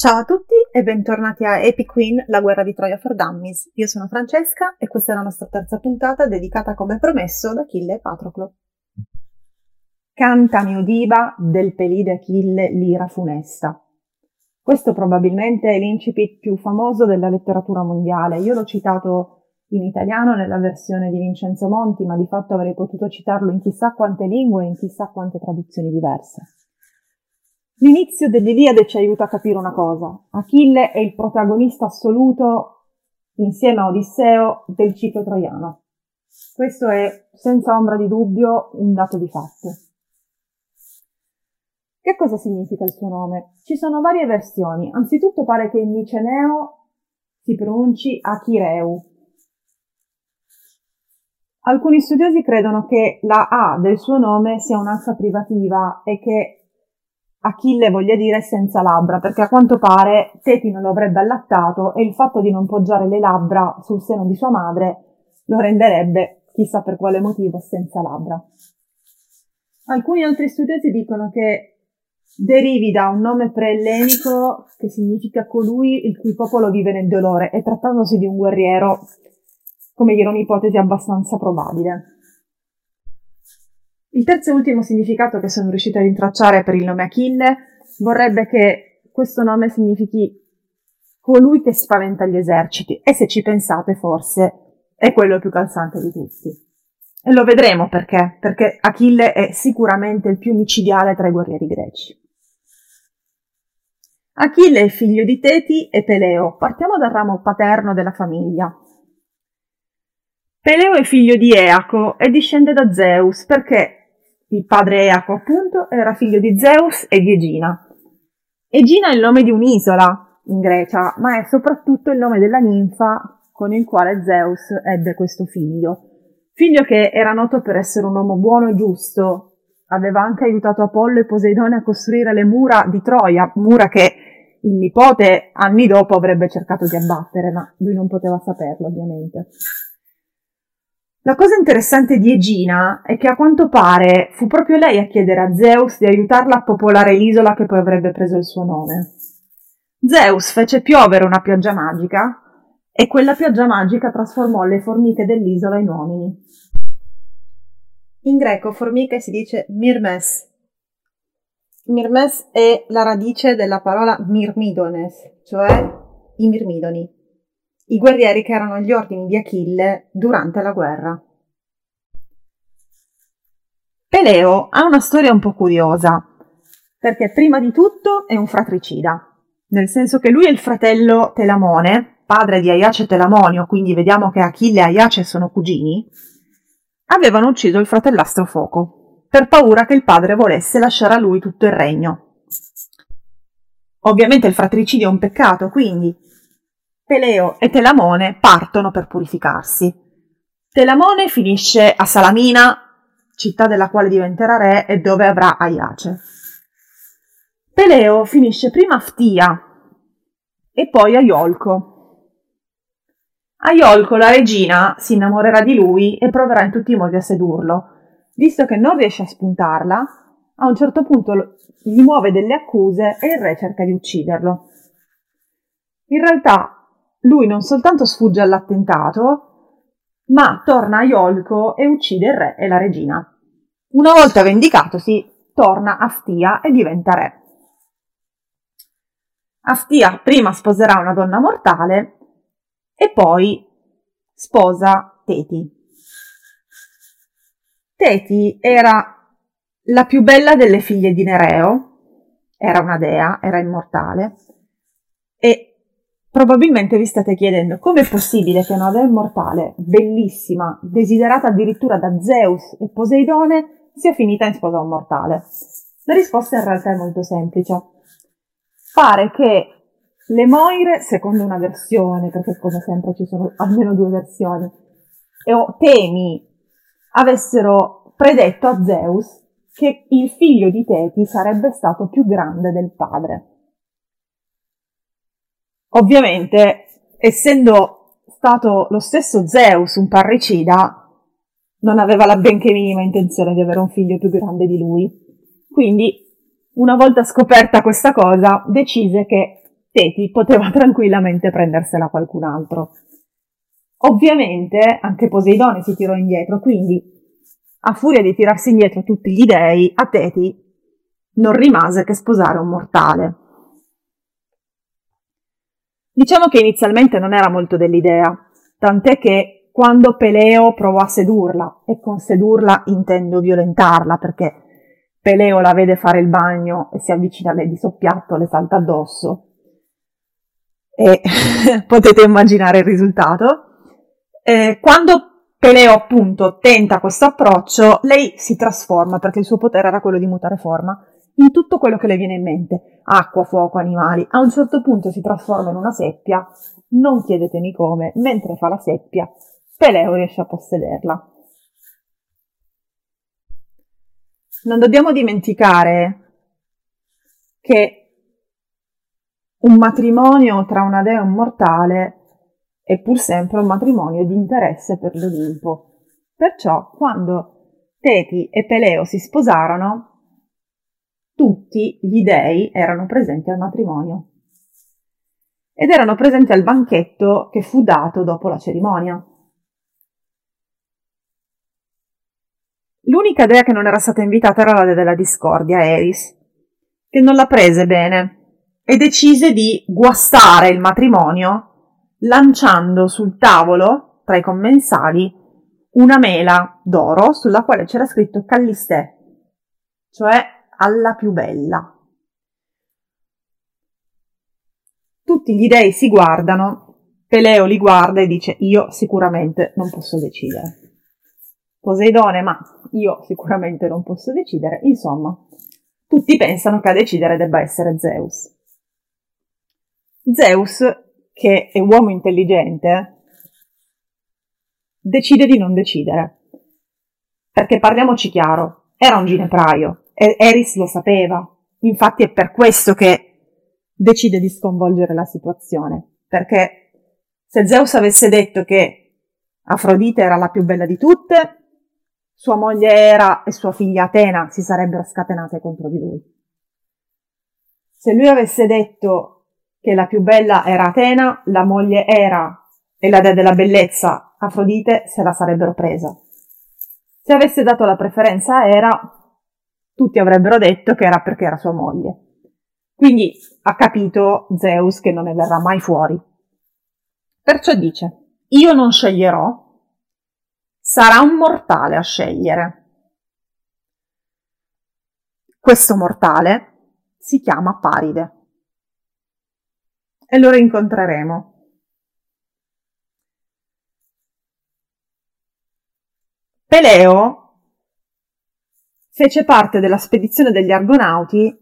Ciao a tutti e bentornati a Epic Queen, la guerra di Troia for Dummies. Io sono Francesca e questa è la nostra terza puntata dedicata come promesso da Achille e Patroclo. Canta mio diva del pelide Achille l'ira funesta. Questo probabilmente è l'incipit più famoso della letteratura mondiale. Io l'ho citato in italiano nella versione di Vincenzo Monti, ma di fatto avrei potuto citarlo in chissà quante lingue e in chissà quante traduzioni diverse. L'inizio dell'Iliade ci aiuta a capire una cosa. Achille è il protagonista assoluto, insieme a Odisseo, del ciclo troiano. Questo è, senza ombra di dubbio, un dato di fatto. Che cosa significa il suo nome? Ci sono varie versioni. Anzitutto pare che in Miceneo si pronunci Achireu. Alcuni studiosi credono che la A del suo nome sia un'alfa privativa e che Achille voglia dire senza labbra, perché a quanto pare Teti non lo avrebbe allattato e il fatto di non poggiare le labbra sul seno di sua madre lo renderebbe, chissà per quale motivo, senza labbra. Alcuni altri studiosi dicono che derivi da un nome preellenico che significa colui il cui popolo vive nel dolore e trattandosi di un guerriero, come dire, un'ipotesi abbastanza probabile. Il terzo e ultimo significato che sono riuscita a rintracciare per il nome Achille vorrebbe che questo nome significhi colui che spaventa gli eserciti e se ci pensate forse è quello più calzante di tutti. E lo vedremo perché, perché Achille è sicuramente il più micidiale tra i guerrieri greci. Achille è figlio di Teti e Peleo. Partiamo dal ramo paterno della famiglia. Peleo è figlio di Eaco e discende da Zeus perché il padre Eaco, appunto, era figlio di Zeus e di Egina. Egina è il nome di un'isola in Grecia, ma è soprattutto il nome della ninfa con il quale Zeus ebbe questo figlio. Figlio che era noto per essere un uomo buono e giusto, aveva anche aiutato Apollo e Poseidone a costruire le mura di Troia, mura che il nipote anni dopo avrebbe cercato di abbattere, ma lui non poteva saperlo ovviamente. La cosa interessante di Egina è che a quanto pare fu proprio lei a chiedere a Zeus di aiutarla a popolare l'isola che poi avrebbe preso il suo nome. Zeus fece piovere una pioggia magica e quella pioggia magica trasformò le formiche dell'isola in uomini. In greco formiche si dice mirmes. Mirmes è la radice della parola mirmidones, cioè i mirmidoni i guerrieri che erano agli ordini di Achille durante la guerra. Peleo ha una storia un po' curiosa, perché prima di tutto è un fratricida, nel senso che lui è il fratello Telamone, padre di Aiace e Telamonio, quindi vediamo che Achille e Aiace sono cugini, avevano ucciso il fratellastro Foco, per paura che il padre volesse lasciare a lui tutto il regno. Ovviamente il fratricidio è un peccato, quindi Peleo e Telamone partono per purificarsi. Telamone finisce a Salamina, città della quale diventerà re e dove avrà Aiace. Peleo finisce prima a Ftia e poi a Iolco. A Iolco la regina si innamorerà di lui e proverà in tutti i modi a sedurlo. Visto che non riesce a spuntarla, a un certo punto gli muove delle accuse e il re cerca di ucciderlo. In realtà lui non soltanto sfugge all'attentato, ma torna a Iolco e uccide il re e la regina. Una volta vendicatosi, torna a Ftia e diventa re. Aftia prima sposerà una donna mortale e poi sposa Teti. Teti era la più bella delle figlie di Nereo, era una dea, era immortale, e Probabilmente vi state chiedendo come è possibile che una dea immortale, bellissima, desiderata addirittura da Zeus e Poseidone, sia finita in sposa un mortale. La risposta in realtà è molto semplice. Pare che le Moire, secondo una versione, perché come sempre ci sono almeno due versioni, o Temi avessero predetto a Zeus che il figlio di Teti sarebbe stato più grande del padre. Ovviamente, essendo stato lo stesso Zeus un parricida, non aveva la benché minima intenzione di avere un figlio più grande di lui. Quindi, una volta scoperta questa cosa, decise che Teti poteva tranquillamente prendersela qualcun altro. Ovviamente anche Poseidone si tirò indietro, quindi a furia di tirarsi indietro tutti gli dei, a Teti non rimase che sposare un mortale. Diciamo che inizialmente non era molto dell'idea, tant'è che quando Peleo provò a sedurla, e con sedurla intendo violentarla, perché Peleo la vede fare il bagno e si avvicina a lei di soppiatto, le salta addosso, e potete immaginare il risultato. Eh, quando Peleo appunto tenta questo approccio, lei si trasforma perché il suo potere era quello di mutare forma in tutto quello che le viene in mente, acqua, fuoco, animali. A un certo punto si trasforma in una seppia, non chiedetemi come, mentre fa la seppia, Peleo riesce a possederla. Non dobbiamo dimenticare che un matrimonio tra una dea e un mortale è pur sempre un matrimonio di interesse per l'Olimpo. Perciò, quando Teti e Peleo si sposarono, tutti gli dei erano presenti al matrimonio ed erano presenti al banchetto che fu dato dopo la cerimonia. L'unica dea che non era stata invitata era la dea della discordia, Eris, che non la prese bene e decise di guastare il matrimonio lanciando sul tavolo, tra i commensali, una mela d'oro sulla quale c'era scritto Callistè, cioè alla più bella. Tutti gli dei si guardano, Peleo li guarda e dice io sicuramente non posso decidere. Poseidone, ma io sicuramente non posso decidere. Insomma, tutti pensano che a decidere debba essere Zeus. Zeus, che è uomo intelligente, decide di non decidere. Perché parliamoci chiaro, era un ginepraio Eris lo sapeva. Infatti è per questo che decide di sconvolgere la situazione. Perché se Zeus avesse detto che Afrodite era la più bella di tutte, sua moglie Era e sua figlia Atena si sarebbero scatenate contro di lui. Se lui avesse detto che la più bella era Atena, la moglie Era e la dea della bellezza Afrodite se la sarebbero presa. Se avesse dato la preferenza a Era, tutti avrebbero detto che era perché era sua moglie. Quindi ha capito Zeus che non ne verrà mai fuori. Perciò dice, io non sceglierò, sarà un mortale a scegliere. Questo mortale si chiama Paride e lo rincontreremo. Peleo fece parte della spedizione degli Argonauti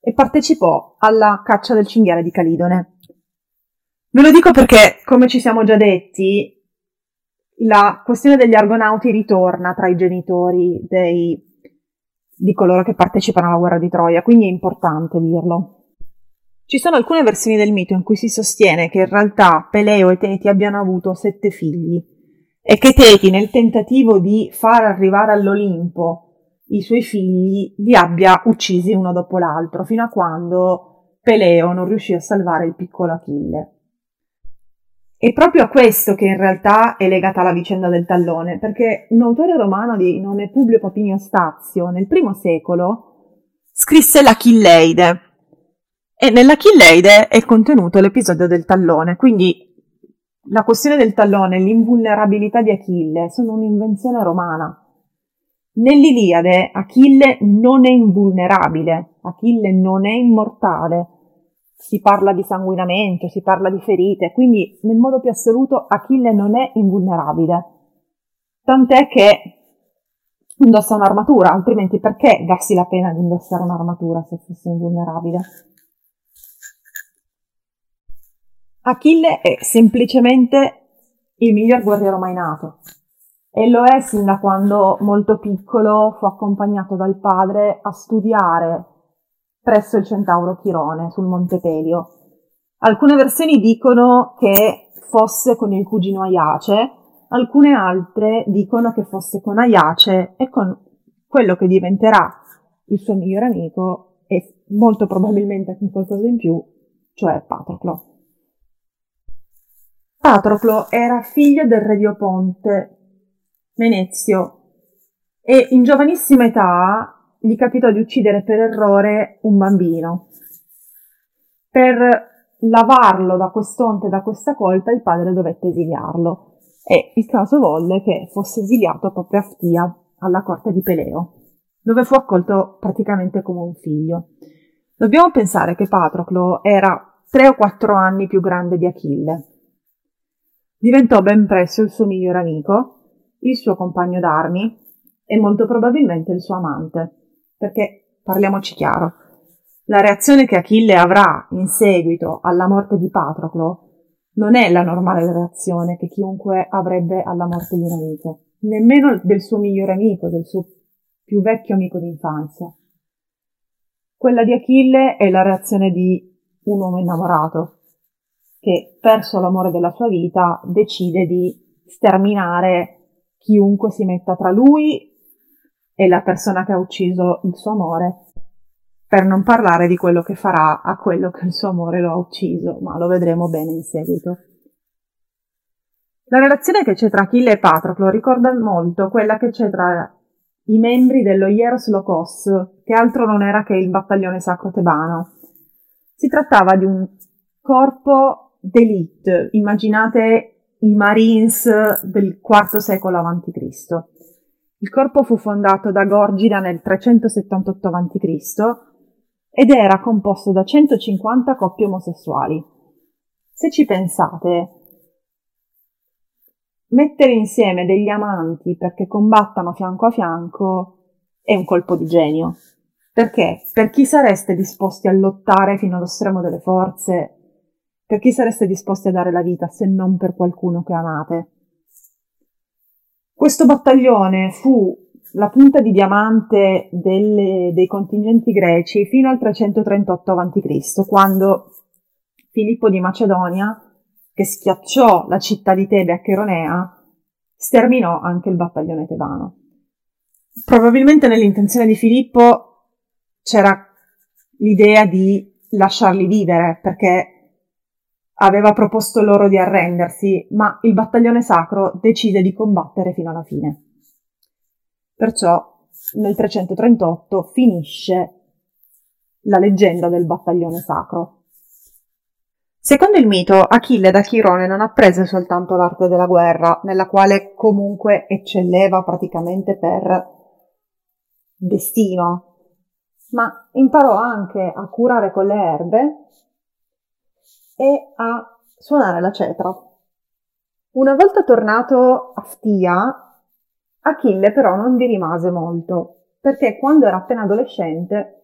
e partecipò alla caccia del cinghiale di Calidone. Ve lo dico perché, come ci siamo già detti, la questione degli Argonauti ritorna tra i genitori dei, di coloro che partecipano alla guerra di Troia, quindi è importante dirlo. Ci sono alcune versioni del mito in cui si sostiene che in realtà Peleo e Teti abbiano avuto sette figli e che Teti nel tentativo di far arrivare all'Olimpo i suoi figli li abbia uccisi uno dopo l'altro fino a quando Peleo non riuscì a salvare il piccolo Achille. È proprio a questo che in realtà è legata la vicenda del tallone, perché un autore romano di nome Publio Papinio Stazio nel primo secolo scrisse l'Achilleide, e nell'Achilleide è contenuto l'episodio del tallone, quindi la questione del tallone e l'invulnerabilità di Achille sono un'invenzione romana. Nell'Iliade Achille non è invulnerabile, Achille non è immortale. Si parla di sanguinamento, si parla di ferite, quindi nel modo più assoluto Achille non è invulnerabile. Tant'è che indossa un'armatura, altrimenti perché darsi la pena di indossare un'armatura se fosse invulnerabile? Achille è semplicemente il miglior guerriero mai nato e lo è sin da quando molto piccolo fu accompagnato dal padre a studiare presso il centauro Chirone sul Monte Pelio. Alcune versioni dicono che fosse con il cugino Aiace, alcune altre dicono che fosse con Aiace e con quello che diventerà il suo migliore amico e molto probabilmente con qualcosa in più, cioè Patroclo. Patroclo era figlio del re Dioponte, Menezio, e in giovanissima età gli capitò di uccidere per errore un bambino. Per lavarlo da quest'onte da questa colpa il padre dovette esiliarlo e il caso volle che fosse esiliato proprio a Ftia, alla corte di Peleo, dove fu accolto praticamente come un figlio. Dobbiamo pensare che Patroclo era tre o quattro anni più grande di Achille. Diventò ben presto il suo migliore amico, il suo compagno d'armi e molto probabilmente il suo amante, perché parliamoci chiaro, la reazione che Achille avrà in seguito alla morte di Patroclo non è la normale reazione che chiunque avrebbe alla morte di un amico, nemmeno del suo migliore amico, del suo più vecchio amico d'infanzia. Quella di Achille è la reazione di un uomo innamorato, che, perso l'amore della sua vita, decide di sterminare chiunque si metta tra lui e la persona che ha ucciso il suo amore per non parlare di quello che farà a quello che il suo amore lo ha ucciso, ma lo vedremo bene in seguito. La relazione che c'è tra Achille e Patroclo ricorda molto quella che c'è tra i membri dello Hieros Locos, che altro non era che il battaglione sacro tebano. Si trattava di un corpo d'élite, immaginate i Marines del IV secolo a.C. Il corpo fu fondato da Gorgida nel 378 a.C ed era composto da 150 coppie omosessuali. Se ci pensate, mettere insieme degli amanti perché combattano fianco a fianco è un colpo di genio. Perché? Per chi sareste disposti a lottare fino allo stremo delle forze? Per chi sareste disposti a dare la vita se non per qualcuno che amate? Questo battaglione fu la punta di diamante delle, dei contingenti greci fino al 338 a.C., quando Filippo di Macedonia, che schiacciò la città di Tebe a Cheronea, sterminò anche il battaglione tebano. Probabilmente nell'intenzione di Filippo c'era l'idea di lasciarli vivere, perché aveva proposto loro di arrendersi, ma il battaglione sacro decise di combattere fino alla fine. Perciò nel 338 finisce la leggenda del battaglione sacro. Secondo il mito, Achille da Chirone non apprese soltanto l'arte della guerra, nella quale comunque eccelleva praticamente per destino, ma imparò anche a curare con le erbe e a suonare la cetra. Una volta tornato a Ftia, Achille però non vi rimase molto, perché quando era appena adolescente,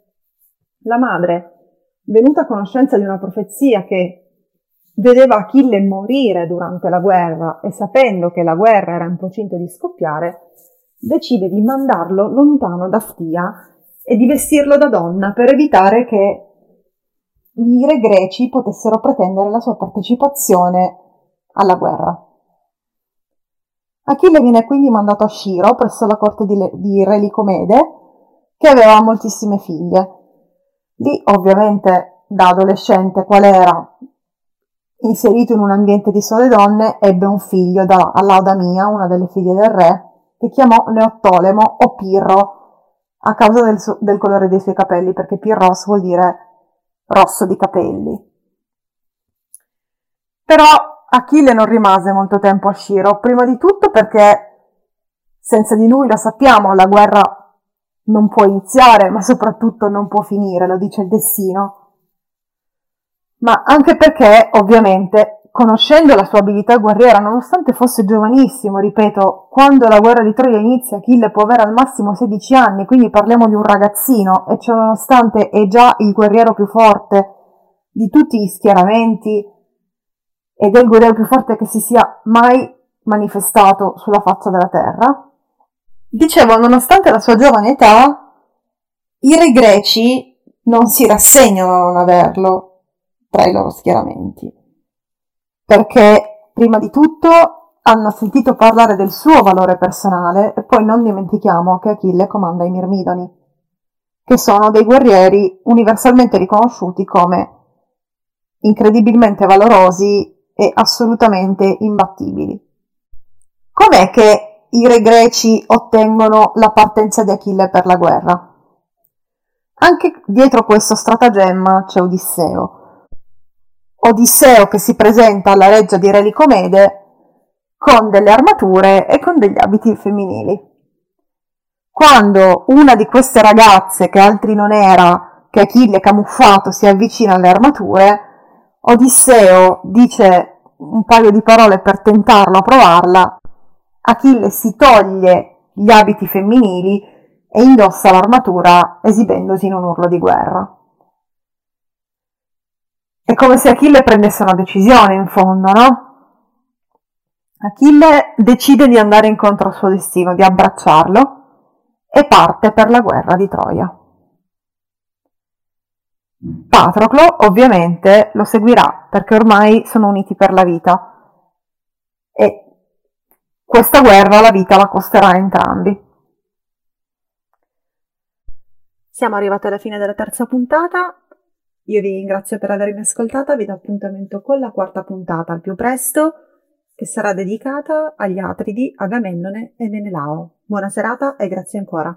la madre, venuta a conoscenza di una profezia che vedeva Achille morire durante la guerra e sapendo che la guerra era in procinto di scoppiare, decide di mandarlo lontano da Ftia e di vestirlo da donna per evitare che i re greci potessero pretendere la sua partecipazione alla guerra. Achille viene quindi mandato a Sciro presso la corte di, Le- di Re Licomede, che aveva moltissime figlie. Lì, ovviamente, da adolescente, qual era? Inserito in un ambiente di sole donne, ebbe un figlio da Laodamia, una delle figlie del re, che chiamò Neottolemo o Pirro, a causa del, su- del colore dei suoi capelli, perché Pirros vuol dire rosso di capelli. Però Achille non rimase molto tempo a Sciro, prima di tutto perché senza di lui, lo sappiamo, la guerra non può iniziare, ma soprattutto non può finire, lo dice il destino. Ma anche perché, ovviamente, conoscendo la sua abilità guerriera, nonostante fosse giovanissimo, ripeto, quando la guerra di Troia inizia, Achille può avere al massimo 16 anni, quindi parliamo di un ragazzino, e ciò nonostante è già il guerriero più forte di tutti gli schieramenti, ed è il guerriero più forte che si sia mai manifestato sulla faccia della terra. Dicevo, nonostante la sua giovane età, i re greci non si rassegnano a non averlo tra i loro schieramenti, perché prima di tutto hanno sentito parlare del suo valore personale e poi non dimentichiamo che Achille comanda i Mirmidoni, che sono dei guerrieri universalmente riconosciuti come incredibilmente valorosi e assolutamente imbattibili. Com'è che i re greci ottengono la partenza di Achille per la guerra? Anche dietro questo stratagemma c'è Odisseo. Odisseo che si presenta alla reggia di Re Licomede con delle armature e con degli abiti femminili. Quando una di queste ragazze, che altri non era, che Achille camuffato si avvicina alle armature, Odisseo dice un paio di parole per tentarlo a provarla, Achille si toglie gli abiti femminili e indossa l'armatura esibendosi in un urlo di guerra. È come se Achille prendesse una decisione in fondo, no? Achille decide di andare incontro al suo destino, di abbracciarlo e parte per la guerra di Troia. Patroclo ovviamente lo seguirà perché ormai sono uniti per la vita e questa guerra la vita la costerà a entrambi. Siamo arrivati alla fine della terza puntata. Io vi ringrazio per avermi ascoltata, vi do appuntamento con la quarta puntata al più presto, che sarà dedicata agli Atridi, Agamennone e Menelao. Buona serata e grazie ancora.